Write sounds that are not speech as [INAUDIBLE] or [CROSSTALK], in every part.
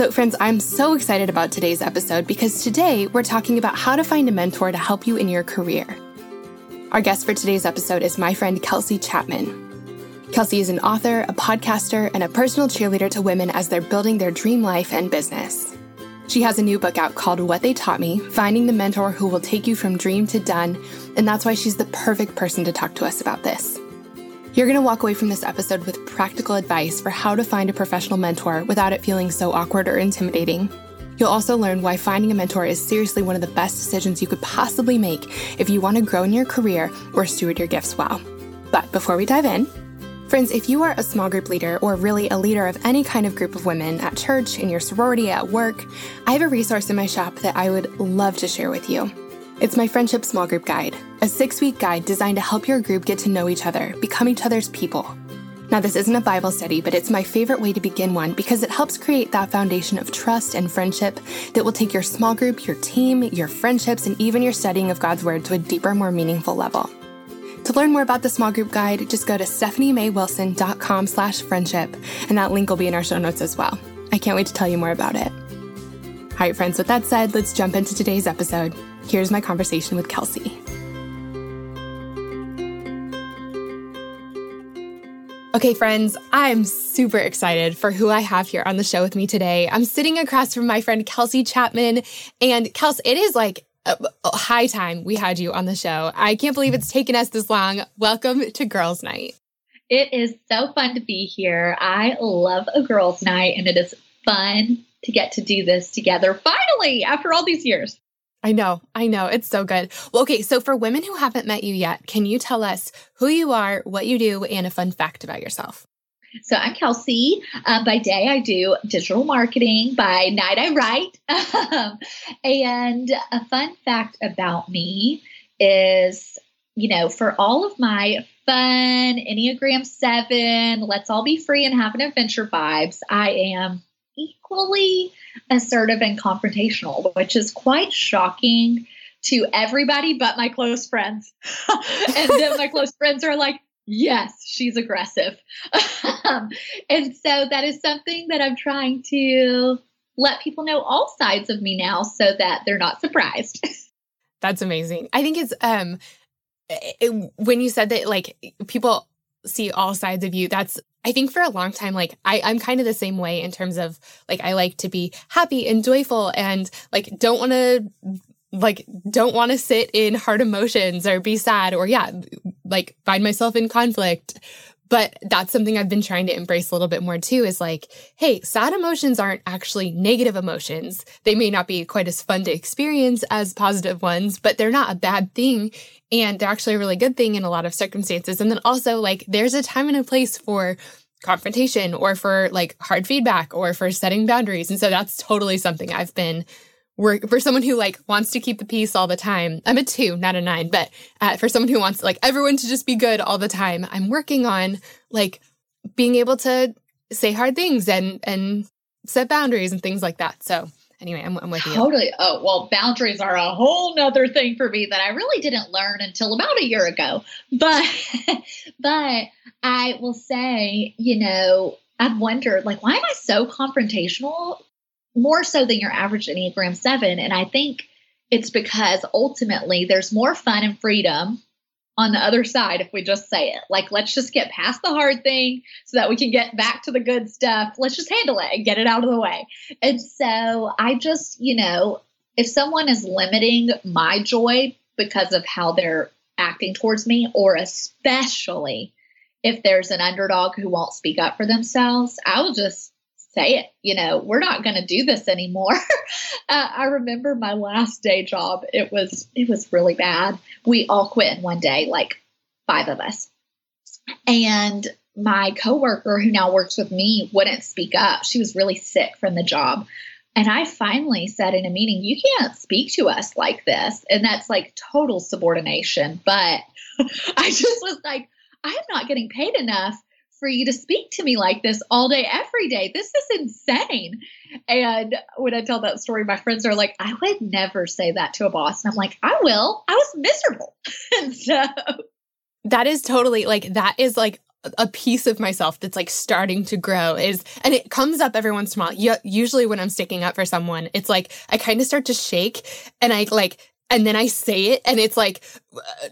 So, friends, I'm so excited about today's episode because today we're talking about how to find a mentor to help you in your career. Our guest for today's episode is my friend Kelsey Chapman. Kelsey is an author, a podcaster, and a personal cheerleader to women as they're building their dream life and business. She has a new book out called What They Taught Me Finding the Mentor Who Will Take You From Dream to Done, and that's why she's the perfect person to talk to us about this. You're going to walk away from this episode with practical advice for how to find a professional mentor without it feeling so awkward or intimidating. You'll also learn why finding a mentor is seriously one of the best decisions you could possibly make if you want to grow in your career or steward your gifts well. But before we dive in, friends, if you are a small group leader or really a leader of any kind of group of women at church, in your sorority, at work, I have a resource in my shop that I would love to share with you. It's my Friendship Small Group Guide, a six week guide designed to help your group get to know each other, become each other's people. Now, this isn't a Bible study, but it's my favorite way to begin one because it helps create that foundation of trust and friendship that will take your small group, your team, your friendships, and even your studying of God's Word to a deeper, more meaningful level. To learn more about the small group guide, just go to stephaniemaywilson.com slash friendship, and that link will be in our show notes as well. I can't wait to tell you more about it. All right, friends, with that said, let's jump into today's episode. Here's my conversation with Kelsey. Okay, friends, I'm super excited for who I have here on the show with me today. I'm sitting across from my friend Kelsey Chapman. And Kels, it is like a, a high time we had you on the show. I can't believe it's taken us this long. Welcome to Girls Night. It is so fun to be here. I love a girls' night, and it is fun to get to do this together finally after all these years. I know, I know. It's so good. Well, okay, so for women who haven't met you yet, can you tell us who you are, what you do, and a fun fact about yourself? So I'm Kelsey. Uh, by day, I do digital marketing. By night, I write. [LAUGHS] and a fun fact about me is, you know, for all of my fun Enneagram 7, let's all be free and have an adventure vibes, I am equally assertive and confrontational, which is quite shocking to everybody but my close friends. [LAUGHS] and then my close friends are like, yes, she's aggressive. [LAUGHS] and so that is something that I'm trying to let people know all sides of me now so that they're not surprised. [LAUGHS] That's amazing. I think it's um it, when you said that like people see all sides of you that's I think for a long time, like I, I'm kind of the same way in terms of like I like to be happy and joyful and like don't want to like don't want to sit in hard emotions or be sad or yeah, like find myself in conflict. But that's something I've been trying to embrace a little bit more too is like, hey, sad emotions aren't actually negative emotions. They may not be quite as fun to experience as positive ones, but they're not a bad thing. And they're actually a really good thing in a lot of circumstances. And then also, like, there's a time and a place for confrontation or for like hard feedback or for setting boundaries. And so that's totally something I've been work for someone who like wants to keep the peace all the time. I'm a two, not a nine, but uh, for someone who wants like everyone to just be good all the time, I'm working on like being able to say hard things and and set boundaries and things like that. So anyway, I'm, I'm with you. Totally. Oh well, boundaries are a whole nother thing for me that I really didn't learn until about a year ago. But [LAUGHS] but I will say, you know, I've wondered like why am I so confrontational more so than your average Enneagram 7. And I think it's because ultimately there's more fun and freedom on the other side if we just say it. Like, let's just get past the hard thing so that we can get back to the good stuff. Let's just handle it and get it out of the way. And so I just, you know, if someone is limiting my joy because of how they're acting towards me, or especially if there's an underdog who won't speak up for themselves, I will just say it you know we're not going to do this anymore. [LAUGHS] Uh, i remember my last day job it was it was really bad. We all quit in one day like five of us. And my coworker who now works with me wouldn't speak up. She was really sick from the job. And I finally said in a meeting, you can't speak to us like this. And that's like total subordination. But [LAUGHS] I just was like, I'm not getting paid enough for you to speak to me like this all day, every day. This is insane. And when I tell that story, my friends are like, I would never say that to a boss. And I'm like, I will. I was miserable. [LAUGHS] and so that is totally like, that is like a piece of myself that's like starting to grow is and it comes up every once in a while usually when i'm sticking up for someone it's like i kind of start to shake and i like and then I say it, and it's like,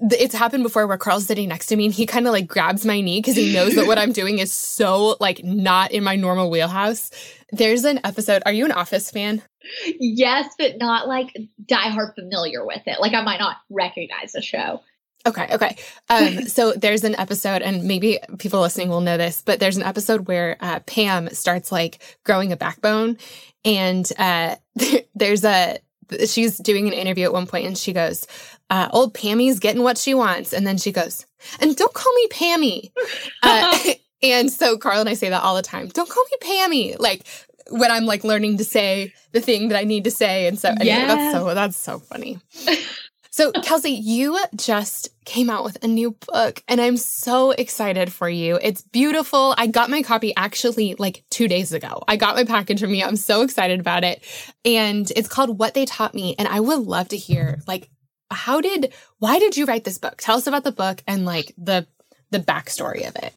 it's happened before where Carl's sitting next to me and he kind of like grabs my knee because he knows that what I'm doing is so like not in my normal wheelhouse. There's an episode. Are you an Office fan? Yes, but not like diehard familiar with it. Like I might not recognize the show. Okay, okay. Um, [LAUGHS] so there's an episode, and maybe people listening will know this, but there's an episode where uh, Pam starts like growing a backbone, and uh, [LAUGHS] there's a she's doing an interview at one point and she goes, uh, old Pammy's getting what she wants. And then she goes, and don't call me Pammy. [LAUGHS] Uh, [LAUGHS] and so Carl and I say that all the time. Don't call me Pammy. Like when I'm like learning to say the thing that I need to say. And so anyway, that's so, that's so funny. [LAUGHS] So, Kelsey, you just came out with a new book, and I'm so excited for you. It's beautiful. I got my copy actually like two days ago. I got my package from you. I'm so excited about it. And it's called What They Taught Me. And I would love to hear, like, how did, why did you write this book? Tell us about the book and like the, the backstory of it.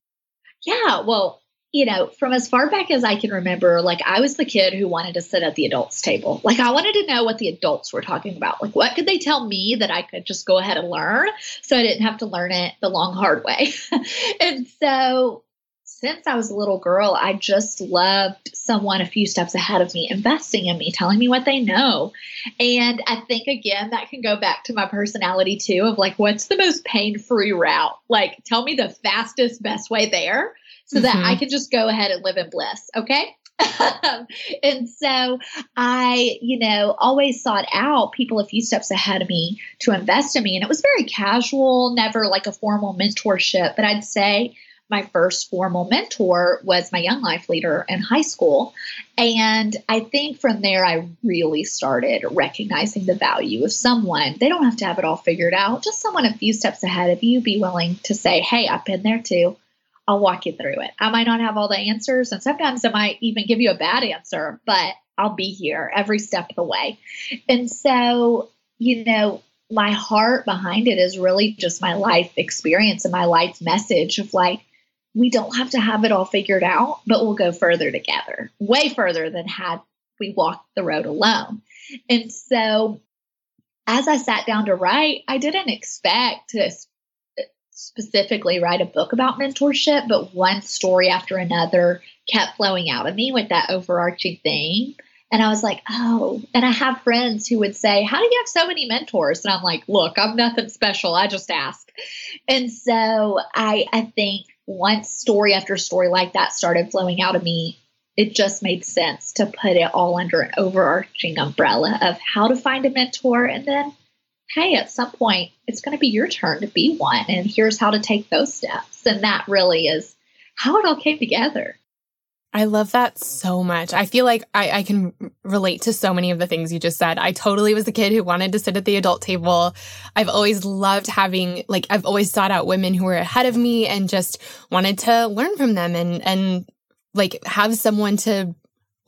Yeah. Well, you know, from as far back as I can remember, like I was the kid who wanted to sit at the adults table. Like I wanted to know what the adults were talking about. Like what could they tell me that I could just go ahead and learn so I didn't have to learn it the long hard way. [LAUGHS] and so since I was a little girl, I just loved someone a few steps ahead of me, investing in me, telling me what they know. And I think, again, that can go back to my personality too of like, what's the most pain free route? Like, tell me the fastest, best way there so mm-hmm. that I mm-hmm. can just go ahead and live in bliss. Okay. [LAUGHS] and so I, you know, always sought out people a few steps ahead of me to invest in me. And it was very casual, never like a formal mentorship, but I'd say my first formal mentor was my young life leader in high school. And I think from there, I really started recognizing the value of someone. They don't have to have it all figured out, just someone a few steps ahead of you, be willing to say, Hey, I've been there too. I'll walk you through it. I might not have all the answers, and sometimes I might even give you a bad answer, but I'll be here every step of the way. And so, you know, my heart behind it is really just my life experience and my life message of like, we don't have to have it all figured out, but we'll go further together, way further than had we walked the road alone. And so, as I sat down to write, I didn't expect to specifically write a book about mentorship, but one story after another kept flowing out of me with that overarching theme. And I was like, oh, and I have friends who would say, How do you have so many mentors? And I'm like, Look, I'm nothing special. I just ask. And so I, I think once story after story like that started flowing out of me, it just made sense to put it all under an overarching umbrella of how to find a mentor and then hey, at some point it's going to be your turn to be one, and here's how to take those steps. And that really is how it all came together. I love that so much. I feel like I, I, can relate to so many of the things you just said. I totally was the kid who wanted to sit at the adult table. I've always loved having, like, I've always sought out women who were ahead of me and just wanted to learn from them and, and like have someone to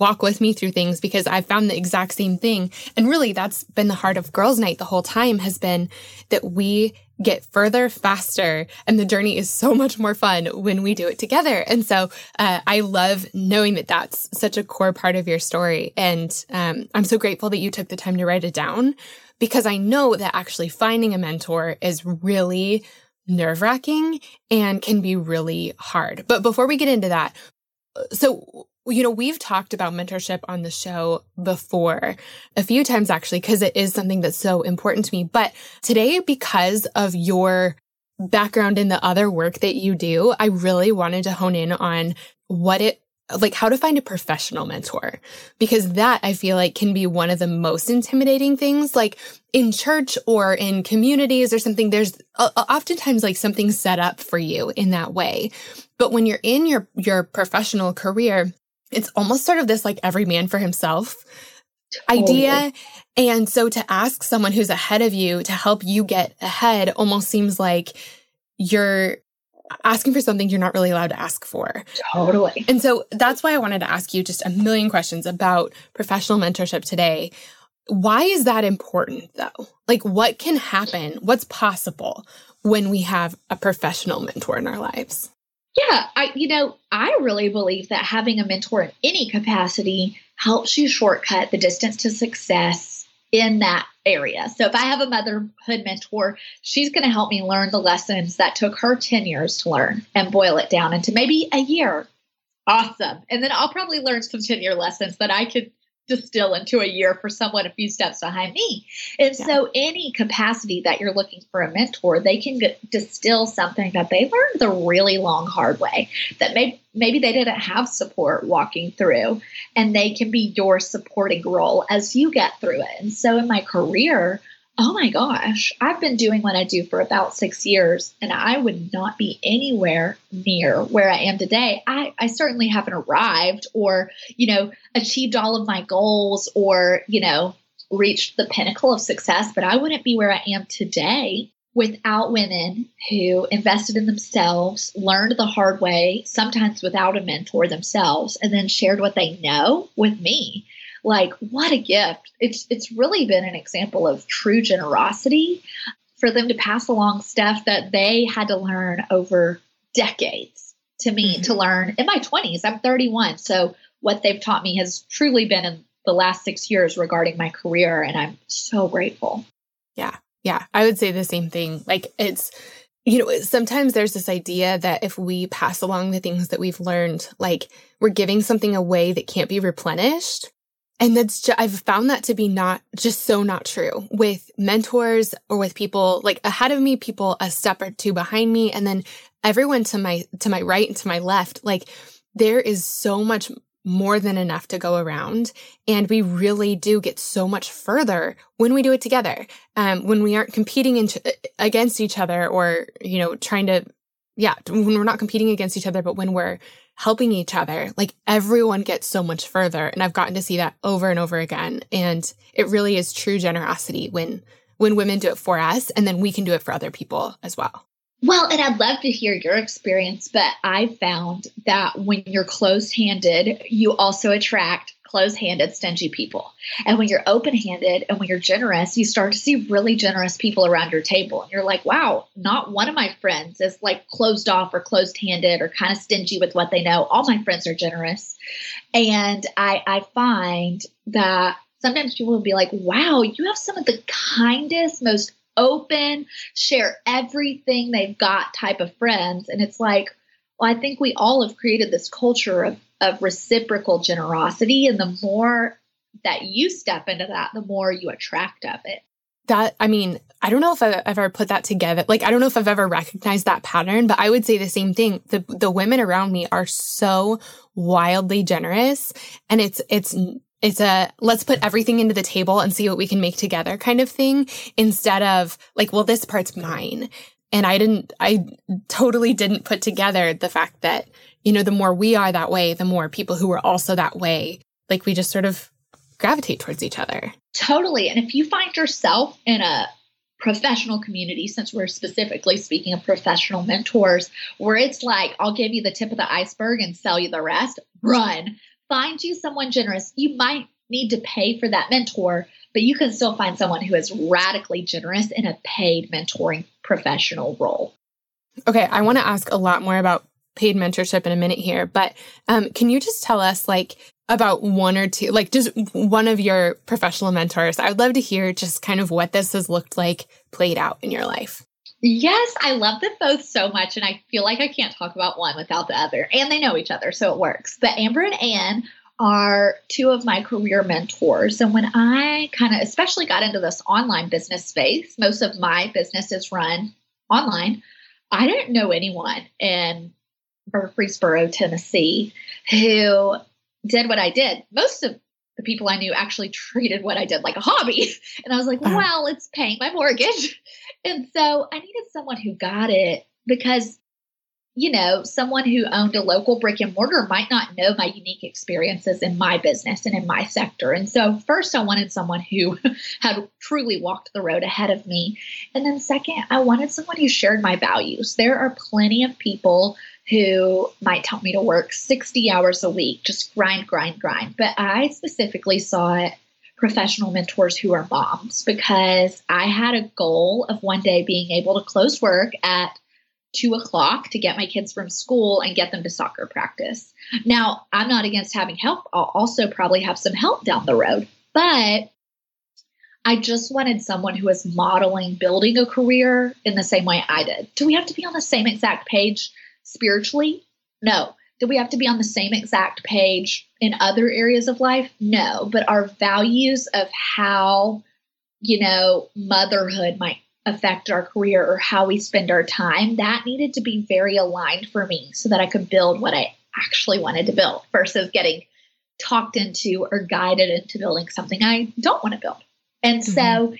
walk with me through things because I've found the exact same thing. And really, that's been the heart of Girls Night the whole time has been that we get further faster and the journey is so much more fun when we do it together. And so uh, I love knowing that that's such a core part of your story. And um, I'm so grateful that you took the time to write it down because I know that actually finding a mentor is really nerve wracking and can be really hard. But before we get into that, so you know, we've talked about mentorship on the show before a few times actually, because it is something that's so important to me. But today, because of your background in the other work that you do, I really wanted to hone in on what it like how to find a professional mentor because that I feel like can be one of the most intimidating things like in church or in communities or something there's oftentimes like something set up for you in that way but when you're in your your professional career it's almost sort of this like every man for himself totally. idea. And so to ask someone who's ahead of you to help you get ahead almost seems like you're asking for something you're not really allowed to ask for. Totally. And so that's why I wanted to ask you just a million questions about professional mentorship today. Why is that important though? Like what can happen? What's possible when we have a professional mentor in our lives? Yeah, I you know, I really believe that having a mentor in any capacity helps you shortcut the distance to success in that area. So if I have a motherhood mentor, she's going to help me learn the lessons that took her 10 years to learn and boil it down into maybe a year. Awesome. And then I'll probably learn some 10 year lessons that I could distill into a year for someone a few steps behind me. And yeah. so, any capacity that you're looking for a mentor, they can get, distill something that they learned the really long, hard way that maybe maybe they didn't have support walking through, and they can be your supporting role as you get through it. And so, in my career, oh my gosh, I've been doing what I do for about six years, and I would not be anywhere near where I am today. I, I certainly haven't arrived or, you know, achieved all of my goals or, you know, reached the pinnacle of success, but I wouldn't be where I am today without women who invested in themselves, learned the hard way, sometimes without a mentor themselves, and then shared what they know with me like what a gift it's it's really been an example of true generosity for them to pass along stuff that they had to learn over decades to me mm-hmm. to learn in my 20s i'm 31 so what they've taught me has truly been in the last six years regarding my career and i'm so grateful yeah yeah i would say the same thing like it's you know, sometimes there's this idea that if we pass along the things that we've learned, like we're giving something away that can't be replenished. And that's, I've found that to be not just so not true with mentors or with people like ahead of me, people a step or two behind me, and then everyone to my, to my right and to my left. Like there is so much more than enough to go around. And we really do get so much further when we do it together. Um, when we aren't competing in, against each other or, you know, trying to, yeah, when we're not competing against each other, but when we're helping each other. Like everyone gets so much further. And I've gotten to see that over and over again. And it really is true generosity when when women do it for us and then we can do it for other people as well. Well, and I'd love to hear your experience, but I found that when you're closed handed, you also attract close handed, stingy people. And when you're open handed and when you're generous, you start to see really generous people around your table. And you're like, wow, not one of my friends is like closed off or closed handed or kind of stingy with what they know. All my friends are generous. And I, I find that sometimes people will be like, wow, you have some of the kindest, most open, share everything they've got type of friends. And it's like, well, I think we all have created this culture of of reciprocal generosity. And the more that you step into that, the more you attract of it. That, I mean, I don't know if I've ever put that together. Like, I don't know if I've ever recognized that pattern, but I would say the same thing. The, the women around me are so wildly generous and it's, it's, it's a let's put everything into the table and see what we can make together kind of thing instead of like, well, this part's mine. And I didn't, I totally didn't put together the fact that you know, the more we are that way, the more people who are also that way, like we just sort of gravitate towards each other. Totally. And if you find yourself in a professional community, since we're specifically speaking of professional mentors, where it's like, I'll give you the tip of the iceberg and sell you the rest, run. Find you someone generous. You might need to pay for that mentor, but you can still find someone who is radically generous in a paid mentoring professional role. Okay, I want to ask a lot more about paid mentorship in a minute here, but um, can you just tell us like about one or two, like just one of your professional mentors? I would love to hear just kind of what this has looked like played out in your life. Yes, I love them both so much, and I feel like I can't talk about one without the other. And they know each other, so it works. But Amber and Anne are two of my career mentors. And when I kind of, especially got into this online business space, most of my business is run online. I didn't know anyone in Murfreesboro, Tennessee, who did what I did. Most of the people I knew actually [LAUGHS] treated what I did like a hobby. And I was like, uh-huh. well, it's paying my mortgage. And so I needed someone who got it because you know, someone who owned a local brick and mortar might not know my unique experiences in my business and in my sector. And so, first, I wanted someone who [LAUGHS] had truly walked the road ahead of me. And then, second, I wanted someone who shared my values. There are plenty of people who might tell me to work 60 hours a week, just grind, grind, grind. But I specifically saw it professional mentors who are moms because I had a goal of one day being able to close work at two o'clock to get my kids from school and get them to soccer practice. Now, I'm not against having help. I'll also probably have some help down the road, but I just wanted someone who was modeling building a career in the same way I did. Do we have to be on the same exact page spiritually? No. Do we have to be on the same exact page in other areas of life? No. But our values of how, you know, motherhood might affect our career or how we spend our time, that needed to be very aligned for me so that I could build what I actually wanted to build versus getting talked into or guided into building something I don't want to build. And mm-hmm. so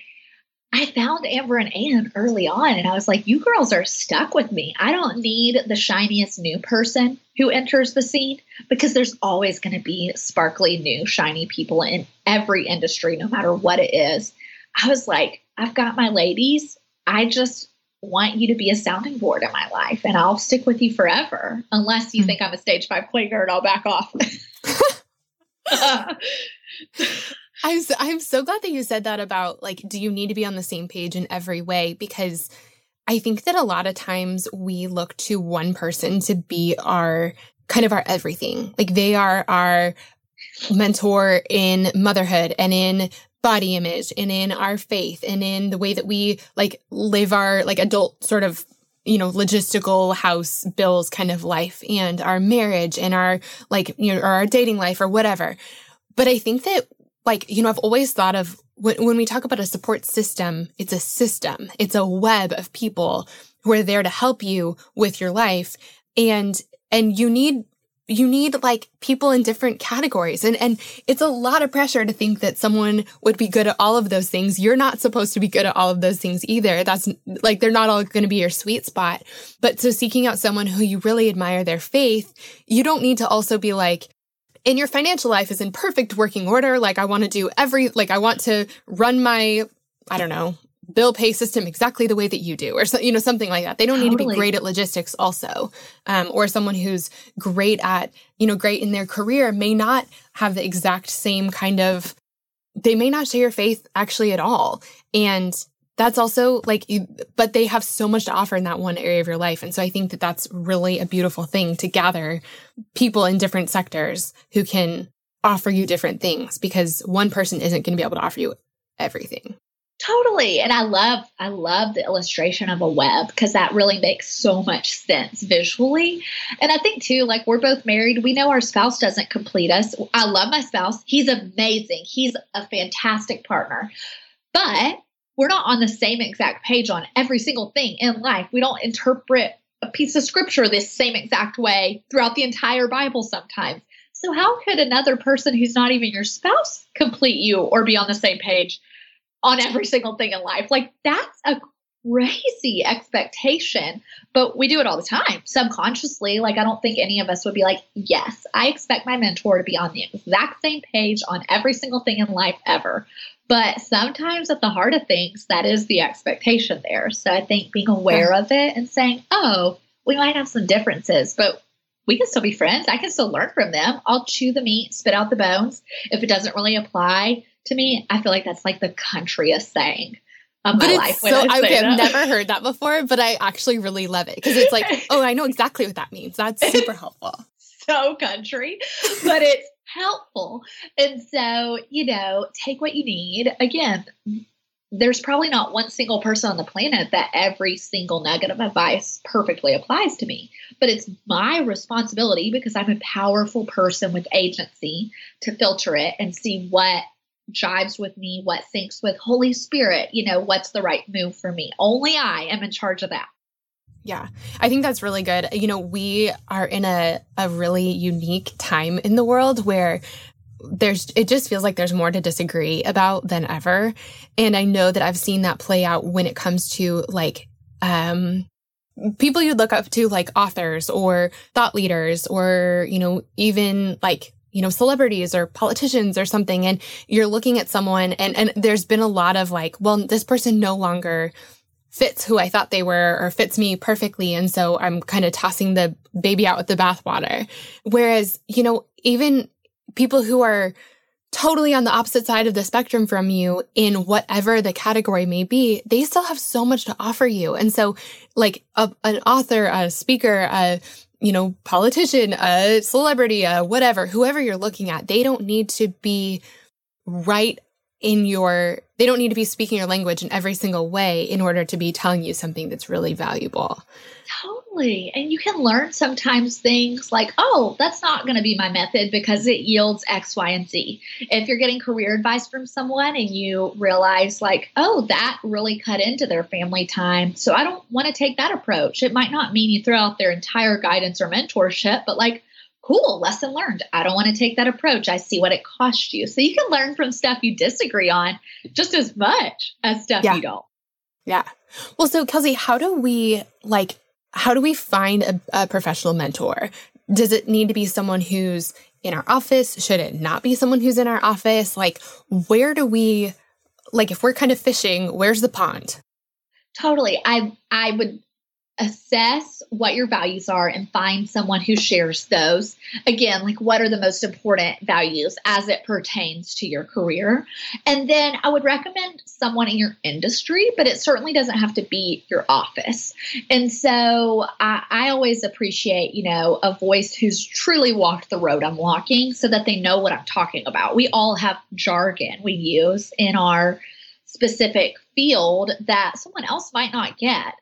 I found Amber and Ann early on, and I was like, you girls are stuck with me. I don't need the shiniest new person who enters the scene because there's always going to be sparkly, new, shiny people in every industry, no matter what it is. I was like, I've got my ladies. I just want you to be a sounding board in my life and I'll stick with you forever unless you mm-hmm. think I'm a stage five player and I'll back off. [LAUGHS] I'm so, I'm so glad that you said that about like do you need to be on the same page in every way because I think that a lot of times we look to one person to be our kind of our everything. Like they are our mentor in motherhood and in body image and in our faith and in the way that we like live our like adult sort of you know logistical house bills kind of life and our marriage and our like you know or our dating life or whatever. But i think that like you know i've always thought of when, when we talk about a support system it's a system. It's a web of people who are there to help you with your life. And and you need you need like people in different categories. And and it's a lot of pressure to think that someone would be good at all of those things. You're not supposed to be good at all of those things either. That's like they're not all going to be your sweet spot. But so seeking out someone who you really admire their faith you don't need to also be like and your financial life is in perfect working order. Like i want to do every like i want to run my i don't know bill pay system exactly the way that you do or so, you know something like that. They don't totally. need to be great at logistics also. Um, or someone who's great at you know great in their career may not have the exact same kind of they may not share your faith actually at all. And that's also like you, but they have so much to offer in that one area of your life. And so i think that that's really a beautiful thing to gather people in different sectors who can offer you different things because one person isn't going to be able to offer you everything Totally. And I love I love the illustration of a web because that really makes so much sense visually. And I think too like we're both married, we know our spouse doesn't complete us. I love my spouse. He's amazing. He's a fantastic partner. But we're not on the same exact page on every single thing in life. We don't interpret a piece of scripture this same exact way throughout the entire Bible sometimes. So how could another person who's not even your spouse complete you or be on the same page? On every single thing in life. Like that's a crazy expectation, but we do it all the time subconsciously. Like, I don't think any of us would be like, yes, I expect my mentor to be on the exact same page on every single thing in life ever. But sometimes at the heart of things, that is the expectation there. So I think being aware of it and saying, oh, we might have some differences, but we can still be friends. I can still learn from them. I'll chew the meat, spit out the bones. If it doesn't really apply, to me, I feel like that's like the countryest saying of my life. So I okay, I've never heard that before, but I actually really love it because it's like, [LAUGHS] oh, I know exactly what that means. That's super helpful. so country, but it's helpful. And so, you know, take what you need. Again, there's probably not one single person on the planet that every single nugget of advice perfectly applies to me. But it's my responsibility because I'm a powerful person with agency to filter it and see what jives with me, what syncs with Holy Spirit, you know, what's the right move for me. Only I am in charge of that. Yeah, I think that's really good. You know, we are in a, a really unique time in the world where there's it just feels like there's more to disagree about than ever and i know that i've seen that play out when it comes to like um people you'd look up to like authors or thought leaders or, you know, even like you know, celebrities or politicians or something. And you're looking at someone and, and there's been a lot of like, well, this person no longer fits who I thought they were or fits me perfectly. And so I'm kind of tossing the baby out with the bathwater. Whereas, you know, even people who are totally on the opposite side of the spectrum from you in whatever the category may be, they still have so much to offer you. And so like a, an author, a speaker, a, you know, politician, a celebrity, a whatever, whoever you're looking at, they don't need to be right in your, they don't need to be speaking your language in every single way in order to be telling you something that's really valuable. Totally. And you can learn sometimes things like, oh, that's not going to be my method because it yields X, Y, and Z. If you're getting career advice from someone and you realize, like, oh, that really cut into their family time. So I don't want to take that approach. It might not mean you throw out their entire guidance or mentorship, but like, cool, lesson learned. I don't want to take that approach. I see what it cost you. So you can learn from stuff you disagree on just as much as stuff yeah. you don't. Yeah. Well, so Kelsey, how do we like how do we find a, a professional mentor? Does it need to be someone who's in our office? Should it not be someone who's in our office? Like, where do we, like, if we're kind of fishing, where's the pond? Totally. I I would assess what your values are and find someone who shares those. Again, like what are the most important values as it pertains to your career? And then I would recommend someone in your industry, but it certainly doesn't have to be your office. And so I, I always appreciate, you know, a voice who's truly walked the road I'm walking so that they know what I'm talking about. We all have jargon we use in our specific field that someone else might not get.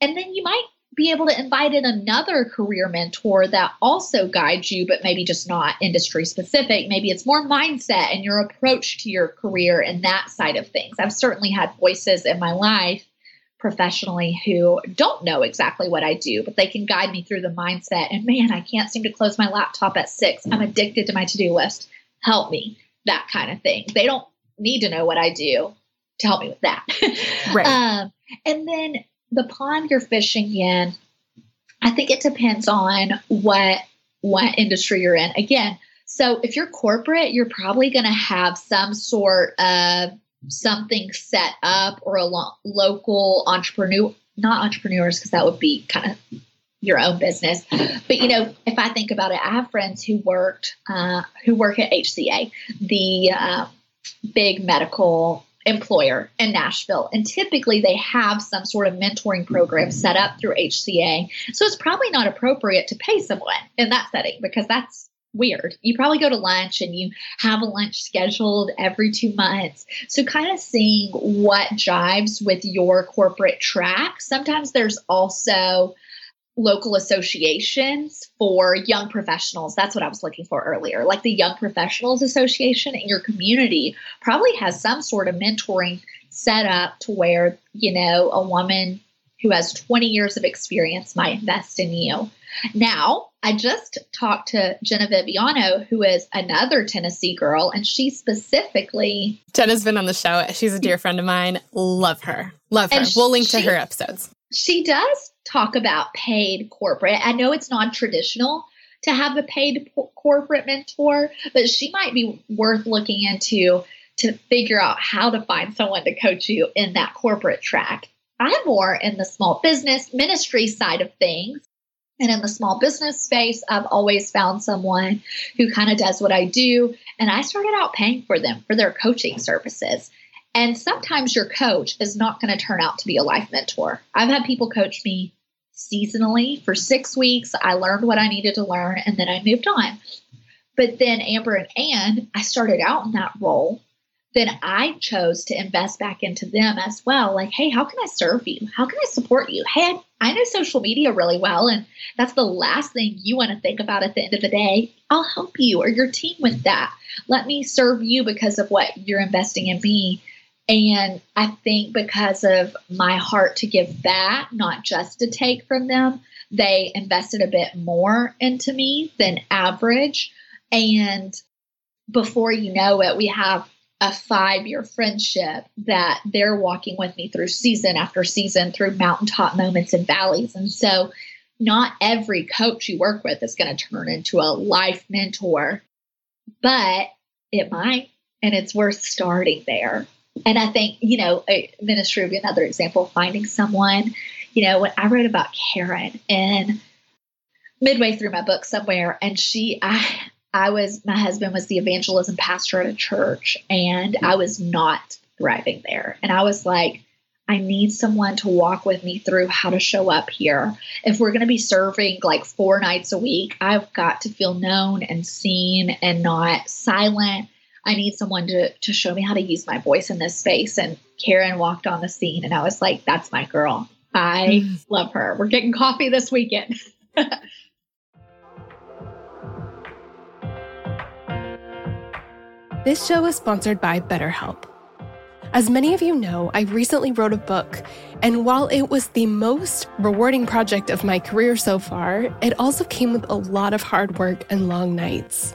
And then you might be able to invite in another career mentor that also guides you, but maybe just not industry specific. Maybe it's more mindset and your approach to your career and that side of things. I've certainly had voices in my life professionally who don't know exactly what I do, but they can guide me through the mindset. And man, I can't seem to close my laptop at six. I'm addicted to my to do list. Help me, that kind of thing. They don't need to know what I do to help me with that. [LAUGHS] Right. um, and then the pond you're fishing in, I think it depends on what what industry you're in. Again, so if you're corporate, you're probably going to have some sort of something set up or a lo- local entrepreneur, not entrepreneurs, because that would be kind of your own business. But you know, if I think about it, I have friends who worked uh, who work at HCA, the uh, big medical employer in Nashville. And typically they have some sort of mentoring program set up through HCA. So it's probably not appropriate to pay someone in that setting because that's weird. You probably go to lunch and you have a lunch scheduled every two months. So, kind of seeing what jives with your corporate track. Sometimes there's also local associations for young professionals. That's what I was looking for earlier. Like the Young Professionals Association in your community probably has some sort of mentoring set up to where, you know, a woman who has 20 years of experience might invest in you. Now, I just talked to Jenna Viviano, who is another Tennessee girl, and she specifically. Jenna's been on the show. She's a dear friend of mine. Love her. Love her. we'll link she, to her episodes. She does talk about paid corporate. I know it's non traditional to have a paid corporate mentor, but she might be worth looking into to figure out how to find someone to coach you in that corporate track. I'm more in the small business ministry side of things. And in the small business space, I've always found someone who kind of does what I do. And I started out paying for them for their coaching services. And sometimes your coach is not going to turn out to be a life mentor. I've had people coach me seasonally for six weeks. I learned what I needed to learn and then I moved on. But then Amber and Ann, I started out in that role. Then I chose to invest back into them as well. Like, hey, how can I serve you? How can I support you? Hey, I know social media really well, and that's the last thing you want to think about at the end of the day. I'll help you or your team with that. Let me serve you because of what you're investing in me. And I think because of my heart to give back, not just to take from them, they invested a bit more into me than average. And before you know it, we have a five year friendship that they're walking with me through season after season through mountaintop moments and valleys. And so, not every coach you work with is going to turn into a life mentor, but it might. And it's worth starting there. And I think, you know, ministry would be another example, of finding someone, you know, when I wrote about Karen and midway through my book somewhere, and she, I, I was, my husband was the evangelism pastor at a church, and I was not thriving there. And I was like, I need someone to walk with me through how to show up here. If we're going to be serving like four nights a week, I've got to feel known and seen and not silent. I need someone to, to show me how to use my voice in this space. And Karen walked on the scene, and I was like, that's my girl. I [LAUGHS] love her. We're getting coffee this weekend. [LAUGHS] This show is sponsored by BetterHelp. As many of you know, I recently wrote a book, and while it was the most rewarding project of my career so far, it also came with a lot of hard work and long nights.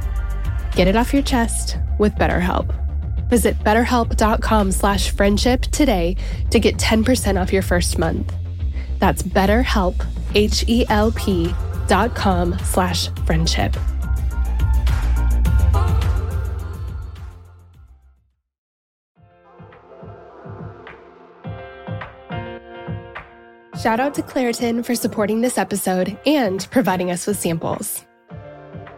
Get it off your chest with BetterHelp. Visit betterhelp.com slash friendship today to get 10% off your first month. That's betterhelp, H-E-L-P dot com slash friendship. Shout out to Claritin for supporting this episode and providing us with samples.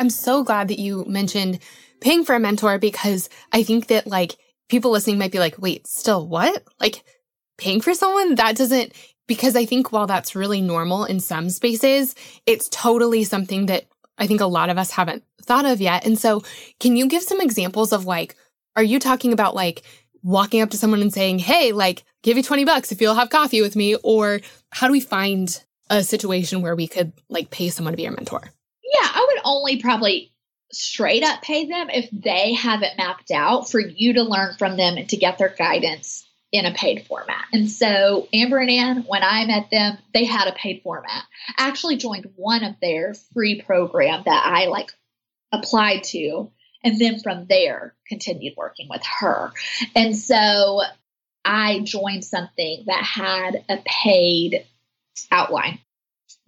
I'm so glad that you mentioned paying for a mentor because I think that like people listening might be like, wait, still what? Like paying for someone? That doesn't, because I think while that's really normal in some spaces, it's totally something that I think a lot of us haven't thought of yet. And so can you give some examples of like, are you talking about like walking up to someone and saying, Hey, like give you 20 bucks if you'll have coffee with me? Or how do we find a situation where we could like pay someone to be our mentor? Yeah, I would only probably straight up pay them if they have it mapped out for you to learn from them and to get their guidance in a paid format. And so Amber and Ann, when I met them, they had a paid format. I actually joined one of their free program that I like applied to and then from there continued working with her. And so I joined something that had a paid outline.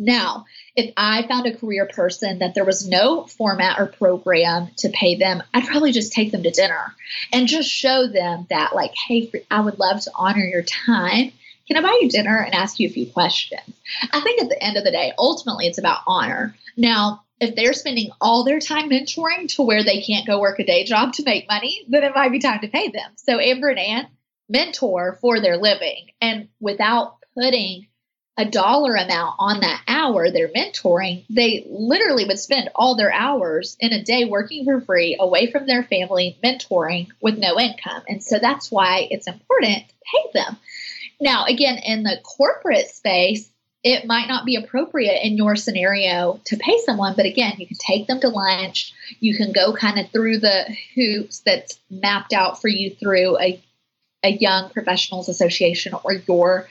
Now, if I found a career person that there was no format or program to pay them, I'd probably just take them to dinner and just show them that, like, hey, I would love to honor your time. Can I buy you dinner and ask you a few questions? I think at the end of the day, ultimately, it's about honor. Now, if they're spending all their time mentoring to where they can't go work a day job to make money, then it might be time to pay them. So Amber and Ann mentor for their living and without putting a dollar amount on that hour they're mentoring, they literally would spend all their hours in a day working for free away from their family, mentoring with no income. And so that's why it's important to pay them. Now, again, in the corporate space, it might not be appropriate in your scenario to pay someone, but again, you can take them to lunch. You can go kind of through the hoops that's mapped out for you through a, a young professionals association or your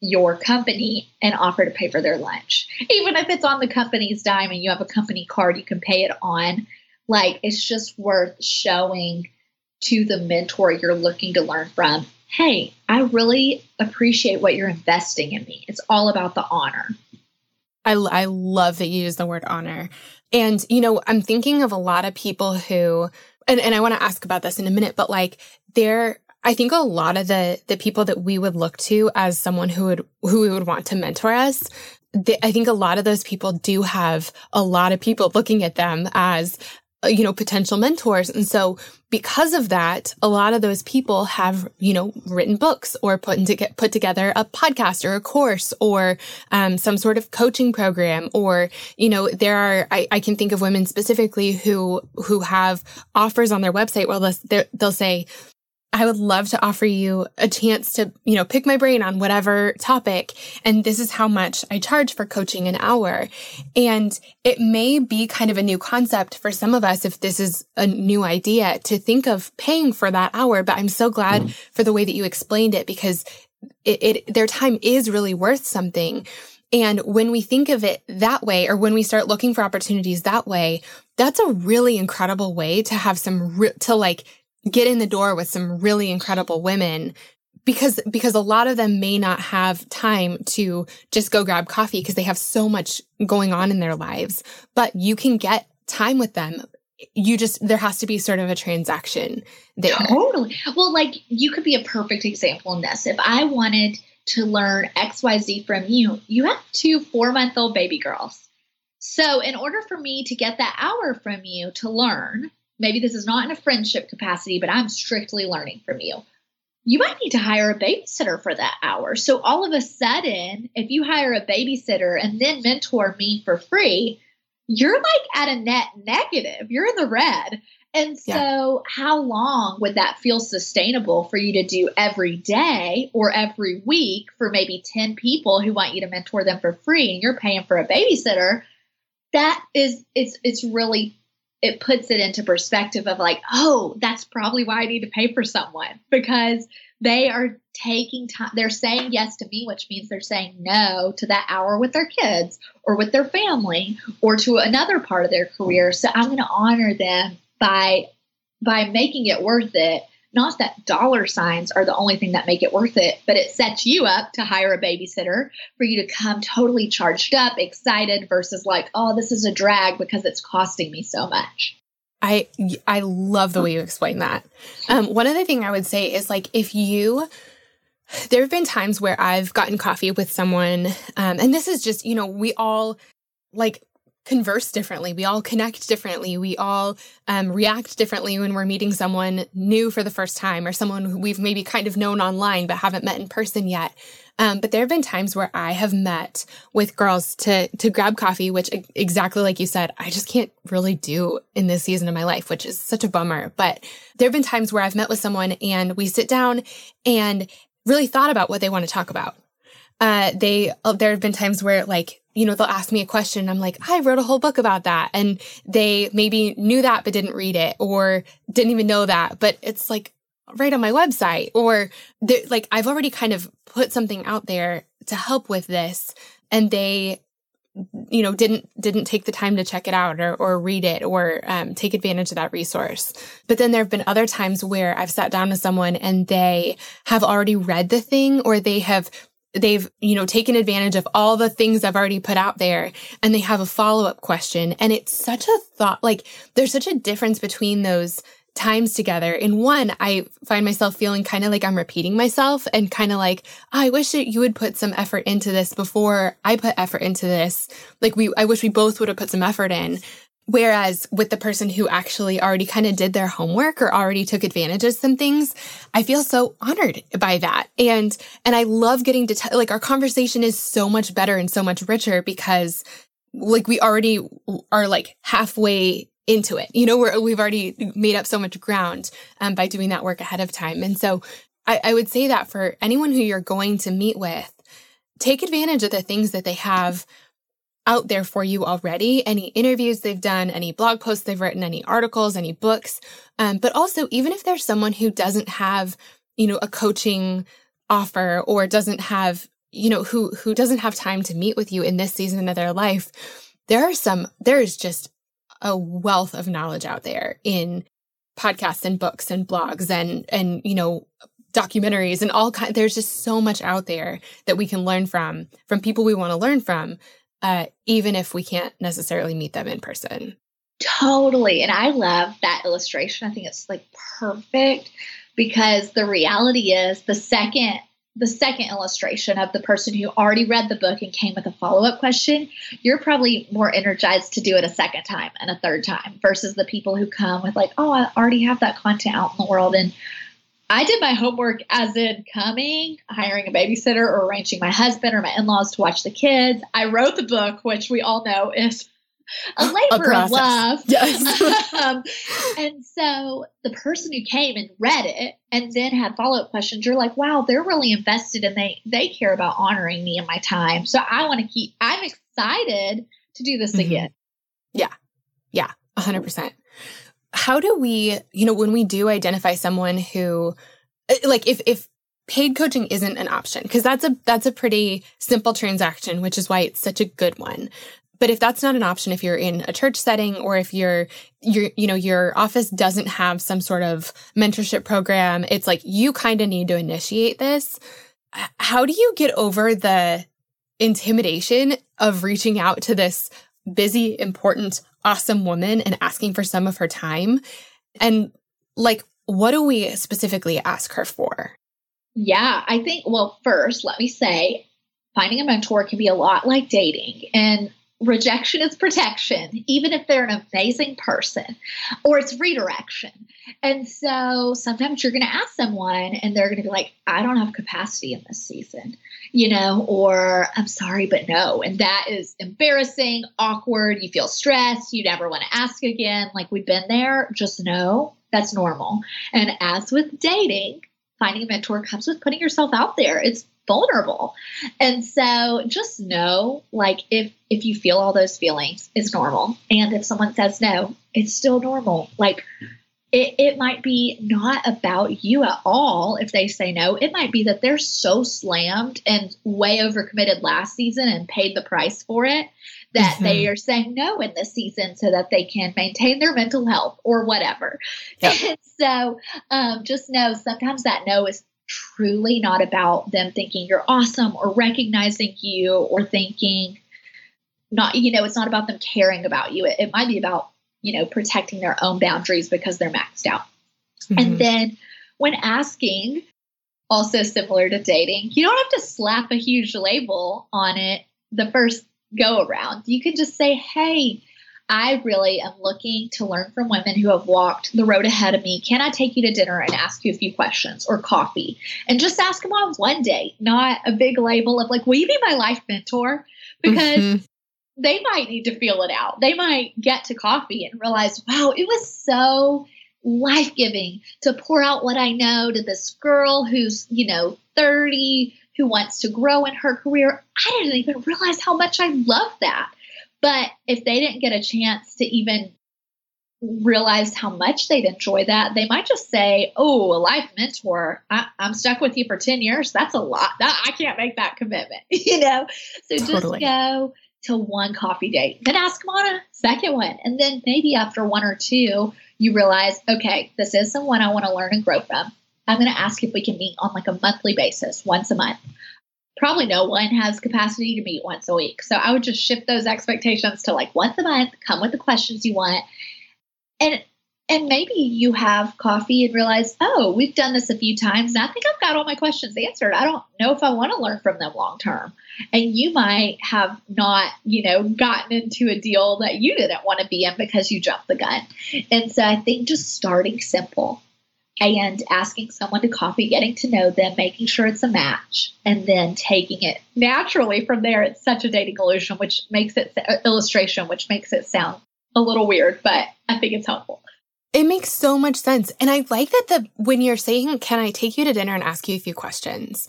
your company and offer to pay for their lunch. Even if it's on the company's dime and you have a company card you can pay it on, like it's just worth showing to the mentor you're looking to learn from hey, I really appreciate what you're investing in me. It's all about the honor. I, I love that you use the word honor. And, you know, I'm thinking of a lot of people who, and, and I want to ask about this in a minute, but like they're I think a lot of the the people that we would look to as someone who would who we would want to mentor us, they, I think a lot of those people do have a lot of people looking at them as uh, you know potential mentors. And so because of that a lot of those people have you know written books or put into get put together a podcast or a course or um, some sort of coaching program or you know there are I, I can think of women specifically who who have offers on their website where they'll, they'll say I would love to offer you a chance to, you know, pick my brain on whatever topic. And this is how much I charge for coaching an hour. And it may be kind of a new concept for some of us if this is a new idea to think of paying for that hour. But I'm so glad mm. for the way that you explained it because it, it, their time is really worth something. And when we think of it that way, or when we start looking for opportunities that way, that's a really incredible way to have some, re- to like get in the door with some really incredible women because because a lot of them may not have time to just go grab coffee because they have so much going on in their lives. But you can get time with them. You just there has to be sort of a transaction there. Totally. Well like you could be a perfect example in this. If i wanted to learn xyz from you you have two four month old baby girls. So in order for me to get that hour from you to learn maybe this is not in a friendship capacity, but I'm strictly learning from you. You might need to hire a babysitter for that hour. So all of a sudden, if you hire a babysitter and then mentor me for free, you're like at a net negative. You're in the red. And so, yeah. how long would that feel sustainable for you to do every day or every week for maybe 10 people who want you to mentor them for free and you're paying for a babysitter? That is, it's, it's really, it puts it into perspective of like, oh, that's probably why I need to pay for someone because they are taking time, they're saying yes to me, which means they're saying no to that hour with their kids or with their family or to another part of their career. So I'm going to honor them by by making it worth it not that dollar signs are the only thing that make it worth it, but it sets you up to hire a babysitter for you to come totally charged up, excited versus like, oh, this is a drag because it's costing me so much. I I love the way you explain that. Um, one other thing I would say is like if you there have been times where I've gotten coffee with someone, um, and this is just you know we all like converse differently. We all connect differently. We all um, react differently when we're meeting someone new for the first time or someone we've maybe kind of known online but haven't met in person yet. Um, but there have been times where I have met with girls to to grab coffee, which exactly like you said, I just can't really do in this season of my life, which is such a bummer. But there have been times where I've met with someone and we sit down and really thought about what they want to talk about. Uh, they uh, there have been times where like you know, they'll ask me a question. I'm like, I wrote a whole book about that. And they maybe knew that, but didn't read it or didn't even know that. But it's like right on my website or like I've already kind of put something out there to help with this. And they, you know, didn't, didn't take the time to check it out or, or read it or um, take advantage of that resource. But then there have been other times where I've sat down with someone and they have already read the thing or they have they've, you know, taken advantage of all the things I've already put out there and they have a follow up question. And it's such a thought, like there's such a difference between those times together. In one, I find myself feeling kind of like I'm repeating myself and kind of like, oh, I wish that you would put some effort into this before I put effort into this. Like we, I wish we both would have put some effort in. Whereas with the person who actually already kind of did their homework or already took advantage of some things, I feel so honored by that. And, and I love getting to like our conversation is so much better and so much richer because like we already are like halfway into it. You know, we're, we've already made up so much ground um, by doing that work ahead of time. And so I, I would say that for anyone who you're going to meet with, take advantage of the things that they have out there for you already any interviews they've done, any blog posts they've written, any articles, any books. Um, but also, even if there's someone who doesn't have, you know, a coaching offer or doesn't have, you know, who, who doesn't have time to meet with you in this season of their life, there are some, there is just a wealth of knowledge out there in podcasts and books and blogs and, and, you know, documentaries and all kind there's just so much out there that we can learn from from people we want to learn from uh, even if we can't necessarily meet them in person. Totally. And I love that illustration. I think it's like perfect because the reality is the second the second illustration of the person who already read the book and came with a follow-up question, you're probably more energized to do it a second time and a third time versus the people who come with like, "Oh, I already have that content out in the world and I did my homework as in coming, hiring a babysitter, or arranging my husband or my in laws to watch the kids. I wrote the book, which we all know is a labor a of love. Yes. [LAUGHS] um, and so the person who came and read it and then had follow up questions, you're like, wow, they're really invested and they they care about honoring me and my time. So I want to keep. I'm excited to do this mm-hmm. again. Yeah, yeah, hundred percent how do we, you know, when we do identify someone who, uh, like, if, if, paid coaching isn't an option because that's a that's a pretty simple transaction which is why it's such a good one. But if that's not an option if you're in a church setting or if you're you're you know your office doesn't have some sort of mentorship program it's like you kind of need to initiate this. How do you get over the intimidation of reaching out to this busy important awesome woman and asking for some of her time. And like, what do we specifically ask her for? Yeah, I think, well, first, let me say finding a mentor can be a lot like dating. And rejection is protection, even if they're an amazing person, or it's redirection. And so sometimes you're going to ask someone and they're going to be like, I don't have capacity in this season, you know, or I'm sorry, but no. And that is embarrassing, awkward. You feel stressed. You never want to ask again. Like we've been there. Just know that's normal. And as with dating, finding a mentor comes with putting yourself out there. It's vulnerable. And so just know like if if you feel all those feelings, it's normal. And if someone says no, it's still normal. Like it, it might be not about you at all if they say no. It might be that they're so slammed and way overcommitted last season and paid the price for it that mm-hmm. they are saying no in this season so that they can maintain their mental health or whatever. Yep. [LAUGHS] so um, just know sometimes that no is truly not about them thinking you're awesome or recognizing you or thinking not you know it's not about them caring about you it, it might be about you know protecting their own boundaries because they're maxed out mm-hmm. and then when asking also similar to dating you don't have to slap a huge label on it the first go around you can just say hey I really am looking to learn from women who have walked the road ahead of me. Can I take you to dinner and ask you a few questions or coffee? And just ask them on one date, not a big label of like, will you be my life mentor? Because mm-hmm. They might need to feel it out. They might get to coffee and realize, wow, it was so life giving to pour out what I know to this girl who's, you know, 30, who wants to grow in her career. I didn't even realize how much I love that. But if they didn't get a chance to even realize how much they'd enjoy that, they might just say, "Oh, a life mentor. I, am stuck with you for ten years. That's a lot. That I can't make that commitment." [LAUGHS] you know, so totally. just go to one coffee date, then ask them on a second one, and then maybe after one or two, you realize, okay, this is someone I want to learn and grow from. I'm going to ask if we can meet on like a monthly basis, once a month probably no one has capacity to meet once a week. So I would just shift those expectations to like once a month, come with the questions you want. And and maybe you have coffee and realize, oh, we've done this a few times and I think I've got all my questions answered. I don't know if I want to learn from them long term. And you might have not, you know, gotten into a deal that you didn't want to be in because you jumped the gun. And so I think just starting simple and asking someone to coffee, getting to know them, making sure it's a match, and then taking it naturally from there. It's such a dating illusion, which makes it illustration, which makes it sound a little weird, but I think it's helpful. It makes so much sense. And I like that the when you're saying, Can I take you to dinner and ask you a few questions?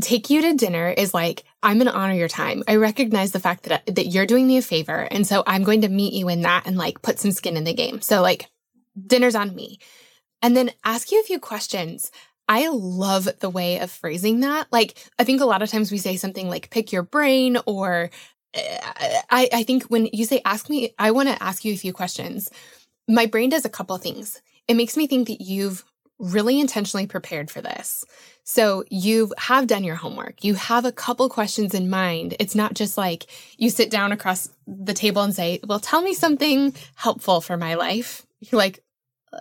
Take you to dinner is like, I'm going to honor your time. I recognize the fact that, that you're doing me a favor. And so I'm going to meet you in that and like put some skin in the game. So, like, dinner's on me and then ask you a few questions. I love the way of phrasing that. Like, I think a lot of times we say something like pick your brain or eh, I, I think when you say ask me, I want to ask you a few questions. My brain does a couple things. It makes me think that you've really intentionally prepared for this. So you have done your homework. You have a couple questions in mind. It's not just like you sit down across the table and say, well, tell me something helpful for my life. You're like,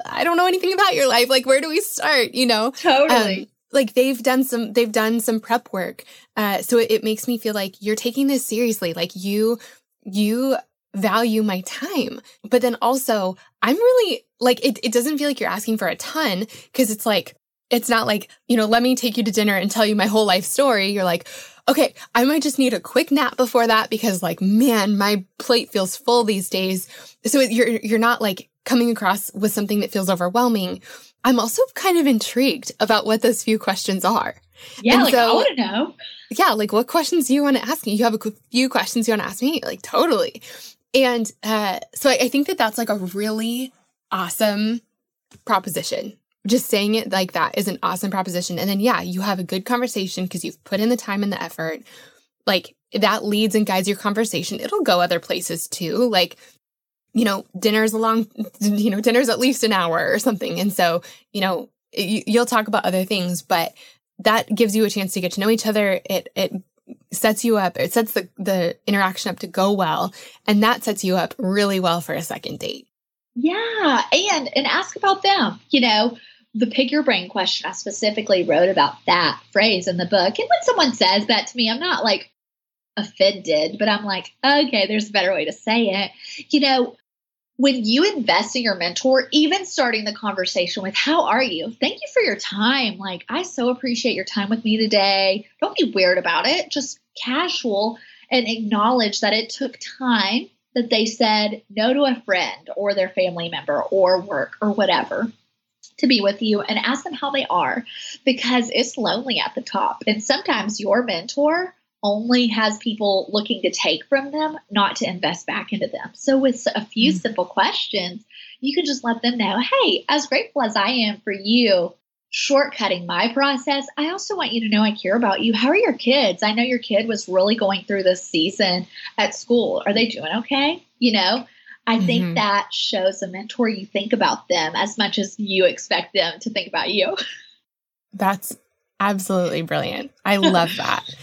I don't know anything about your life. Like, where do we start? You know? Totally. Um, like they've done some, they've done some prep work. Uh, so it, it makes me feel like you're taking this seriously. Like you, you value my time. But then also, I'm really like, it, it doesn't feel like you're asking for a ton because it's like, it's not like, you know, let me take you to dinner and tell you my whole life story. You're like, okay, I might just need a quick nap before that because like, man, my plate feels full these days. So you're, you're not like coming across with something that feels overwhelming. I'm also kind of intrigued about what those few questions are. Yeah, and like so, I want to know. Yeah, like what questions do you want to ask me? You have a few questions you want to ask me? Like totally. And uh, so I, I think that that's like a really awesome proposition. Just saying it like that is an awesome proposition. And then, yeah, you have a good conversation because you've put in the time and the effort. Like that leads and guides your conversation. It'll go other places too. Like you know, dinner's a long, [LAUGHS] you know, dinner's at least an hour or something. And so, you know, you, you'll talk about other things, but that gives you a chance to get to know each other. It, it sets you up, it sets the, the interaction up to go well. And that sets you up really well for a second date. Yeah. And, and ask about them, you know, the pick your brain question. I specifically wrote about that phrase in the book. And when someone says that to me, I'm not like, offended, but I'm like, okay, there's a better way to say it. You know, when you invest in your mentor, even starting the conversation with, How are you? Thank you for your time. Like, I so appreciate your time with me today. Don't be weird about it, just casual and acknowledge that it took time that they said no to a friend or their family member or work or whatever to be with you and ask them how they are because it's lonely at the top. And sometimes your mentor only has people looking to take from them, not to invest back into them. So, with a few mm-hmm. simple questions, you can just let them know hey, as grateful as I am for you shortcutting my process, I also want you to know I care about you. How are your kids? I know your kid was really going through this season at school. Are they doing okay? You know, I mm-hmm. think that shows a mentor you think about them as much as you expect them to think about you. That's absolutely brilliant. I love that. [LAUGHS]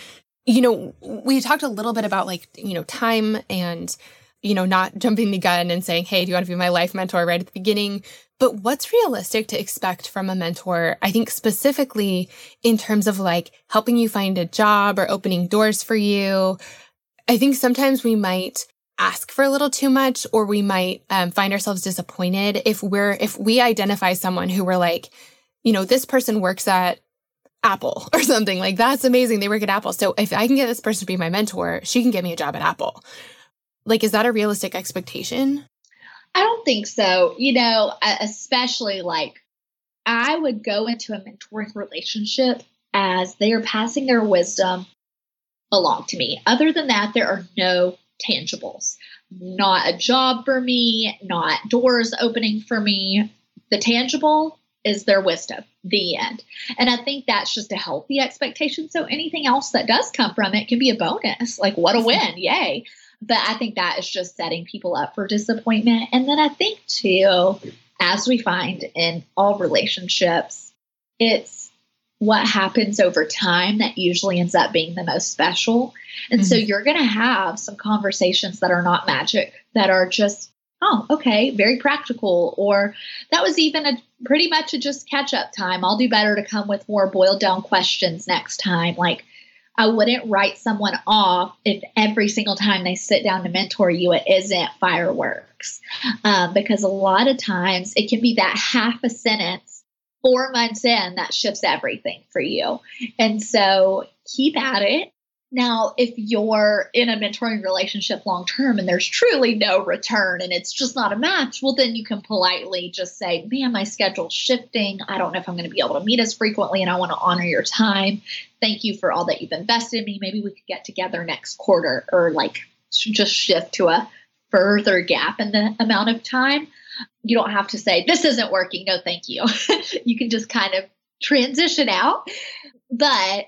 you know, we talked a little bit about like, you know, time and, you know, not jumping the gun and saying, hey, do you want to be my life mentor right at the beginning? But what's realistic to expect from a mentor? I think specifically in terms of like helping you find a job or opening doors for you. I think sometimes we might ask for a little too much or we might um, find ourselves disappointed if we're if we identify someone who we're like you know this person works at Apple or something. Like that's amazing. They work at Apple. So if I can get this person to be my mentor, she can get me a job at Apple. Like, is that a realistic expectation? I don't think so. You know, especially like I would go into a mentoring relationship as they are passing their wisdom along to me. Other than that, there are no tangibles. Not a job for me, not doors opening for me. The tangible is their wisdom, the end. And I think that's just a healthy expectation. So anything else that does come from it can be a bonus. Like, what a win, yay. But I think that is just setting people up for disappointment. And then I think, too, as we find in all relationships, it's what happens over time that usually ends up being the most special. And mm-hmm. so you're going to have some conversations that are not magic, that are just oh, okay, very practical. Or that was even a pretty much a just catch up time. I'll do better to come with more boiled down questions next time. Like, I wouldn't write someone off if every single time they sit down to mentor you, it isn't fireworks. Um, because a lot of times it can be that half a sentence four months in that shifts everything for you. And so keep at it. Now, if you're in a mentoring relationship long term and there's truly no return and it's just not a match, well, then you can politely just say, Man, my schedule's shifting. I don't know if I'm going to be able to meet as frequently and I want to honor your time. Thank you for all that you've invested in me. Maybe we could get together next quarter or like just shift to a further gap in the amount of time. You don't have to say, This isn't working. No, thank you. [LAUGHS] you can just kind of transition out. But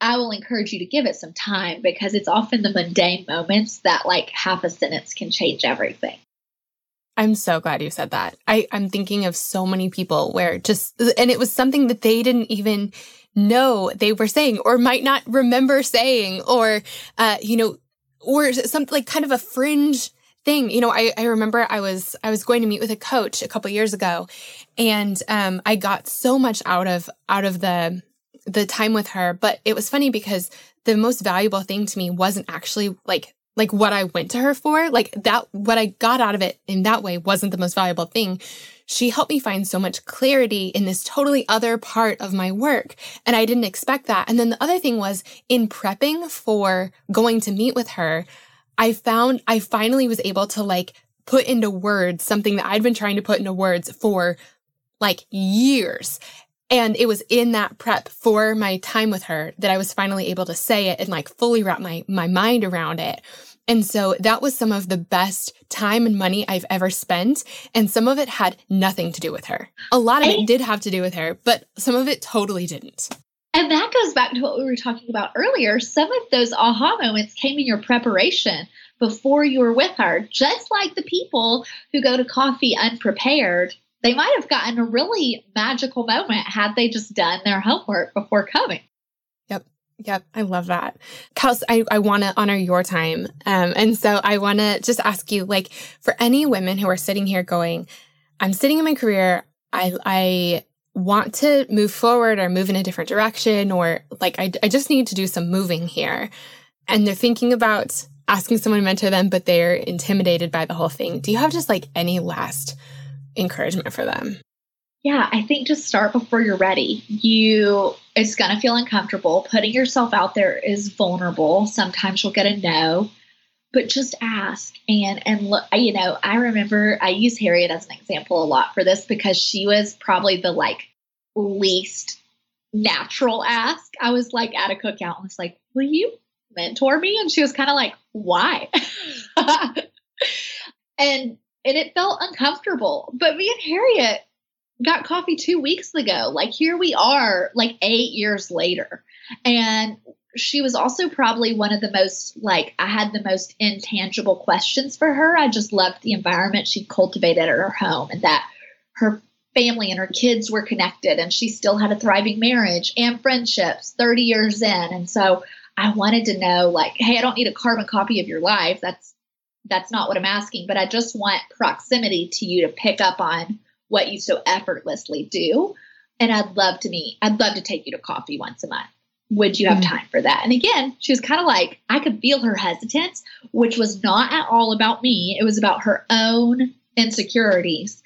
I will encourage you to give it some time because it's often the mundane moments that like half a sentence can change everything. I'm so glad you said that. I, I'm thinking of so many people where just, and it was something that they didn't even know they were saying or might not remember saying or, uh, you know, or something like kind of a fringe thing. You know, I, I remember I was, I was going to meet with a coach a couple years ago and, um, I got so much out of, out of the, the time with her. But it was funny because the most valuable thing to me wasn't actually like like what I went to her for. Like that what I got out of it in that way wasn't the most valuable thing. She helped me find so much clarity in this totally other part of my work. And I didn't expect that. And then the other thing was in prepping for going to meet with her, I found I finally was able to like put into words something that I'd been trying to put into words for like years. And it was in that prep for my time with her that I was finally able to say it and like fully wrap my, my mind around it. And so that was some of the best time and money I've ever spent. And some of it had nothing to do with her. A lot of it did have to do with her, but some of it totally didn't. And that goes back to what we were talking about earlier. Some of those aha moments came in your preparation before you were with her, just like the people who go to coffee unprepared they might have gotten a really magical moment had they just done their homework before coming. Yep. Yep. I love that. Kels, I, I want to honor your time. Um, and so I want to just ask you, like, for any women who are sitting here going, I'm sitting in my career, I, I want to move forward or move in a different direction, or like, I, I just need to do some moving here. and they're thinking about asking someone to mentor them, but they're intimidated by the whole thing, do you have just like any last encouragement for them? Yeah, I think just start before you're ready. You it's going to feel uncomfortable. Putting yourself out there is vulnerable. Sometimes you'll get a no, but just ask and and look, you know, I remember I use Harriet as an example a lot for this because she was probably the like least natural ask. I was like at a cookout and was like, "Will you mentor me?" And she was kind of like, "Why?" [LAUGHS] and and it felt uncomfortable. But me and Harriet got coffee two weeks ago. Like here we are, like eight years later. And she was also probably one of the most like I had the most intangible questions for her. I just loved the environment she cultivated at her home and that her family and her kids were connected and she still had a thriving marriage and friendships 30 years in. And so I wanted to know like, hey, I don't need a carbon copy of your life. That's that's not what I'm asking, but I just want proximity to you to pick up on what you so effortlessly do. And I'd love to meet, I'd love to take you to coffee once a month. Would you have mm-hmm. time for that? And again, she was kind of like, I could feel her hesitance, which was not at all about me. It was about her own insecurities,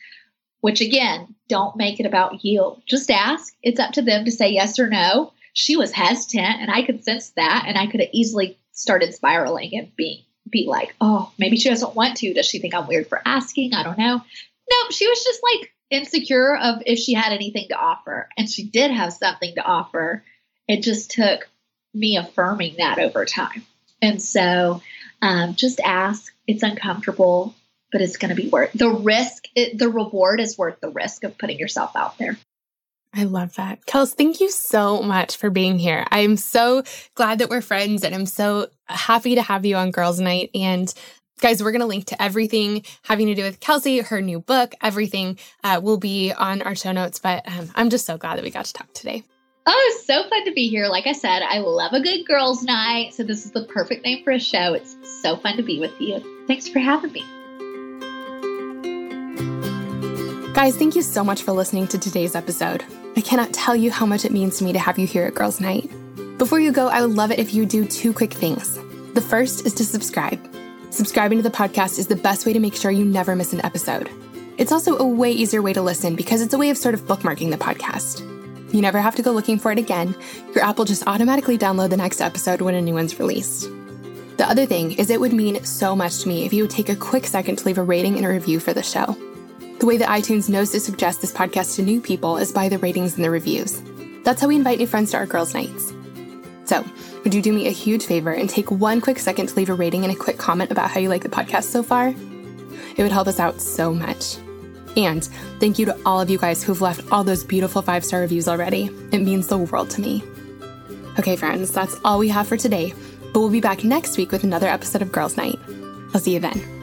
which again, don't make it about you. Just ask. It's up to them to say yes or no. She was hesitant, and I could sense that, and I could have easily started spiraling and being be like, oh, maybe she doesn't want to. Does she think I'm weird for asking? I don't know. No, she was just like insecure of if she had anything to offer. And she did have something to offer. It just took me affirming that over time. And so um, just ask. It's uncomfortable, but it's going to be worth the risk. It, the reward is worth the risk of putting yourself out there. I love that. Kels, thank you so much for being here. I'm so glad that we're friends and I'm so happy to have you on Girls Night. And guys, we're going to link to everything having to do with Kelsey, her new book, everything uh, will be on our show notes. But um, I'm just so glad that we got to talk today. Oh, so fun to be here. Like I said, I love a good girls' night. So this is the perfect name for a show. It's so fun to be with you. Thanks for having me. Guys, thank you so much for listening to today's episode. I cannot tell you how much it means to me to have you here at Girls Night. Before you go, I would love it if you do two quick things. The first is to subscribe. Subscribing to the podcast is the best way to make sure you never miss an episode. It's also a way easier way to listen because it's a way of sort of bookmarking the podcast. You never have to go looking for it again. Your app will just automatically download the next episode when a new one's released. The other thing is, it would mean so much to me if you would take a quick second to leave a rating and a review for the show. The way that iTunes knows to suggest this podcast to new people is by the ratings and the reviews. That's how we invite new friends to our girls' nights. So, would you do me a huge favor and take one quick second to leave a rating and a quick comment about how you like the podcast so far? It would help us out so much. And thank you to all of you guys who've left all those beautiful five star reviews already. It means the world to me. Okay, friends, that's all we have for today, but we'll be back next week with another episode of Girls Night. I'll see you then.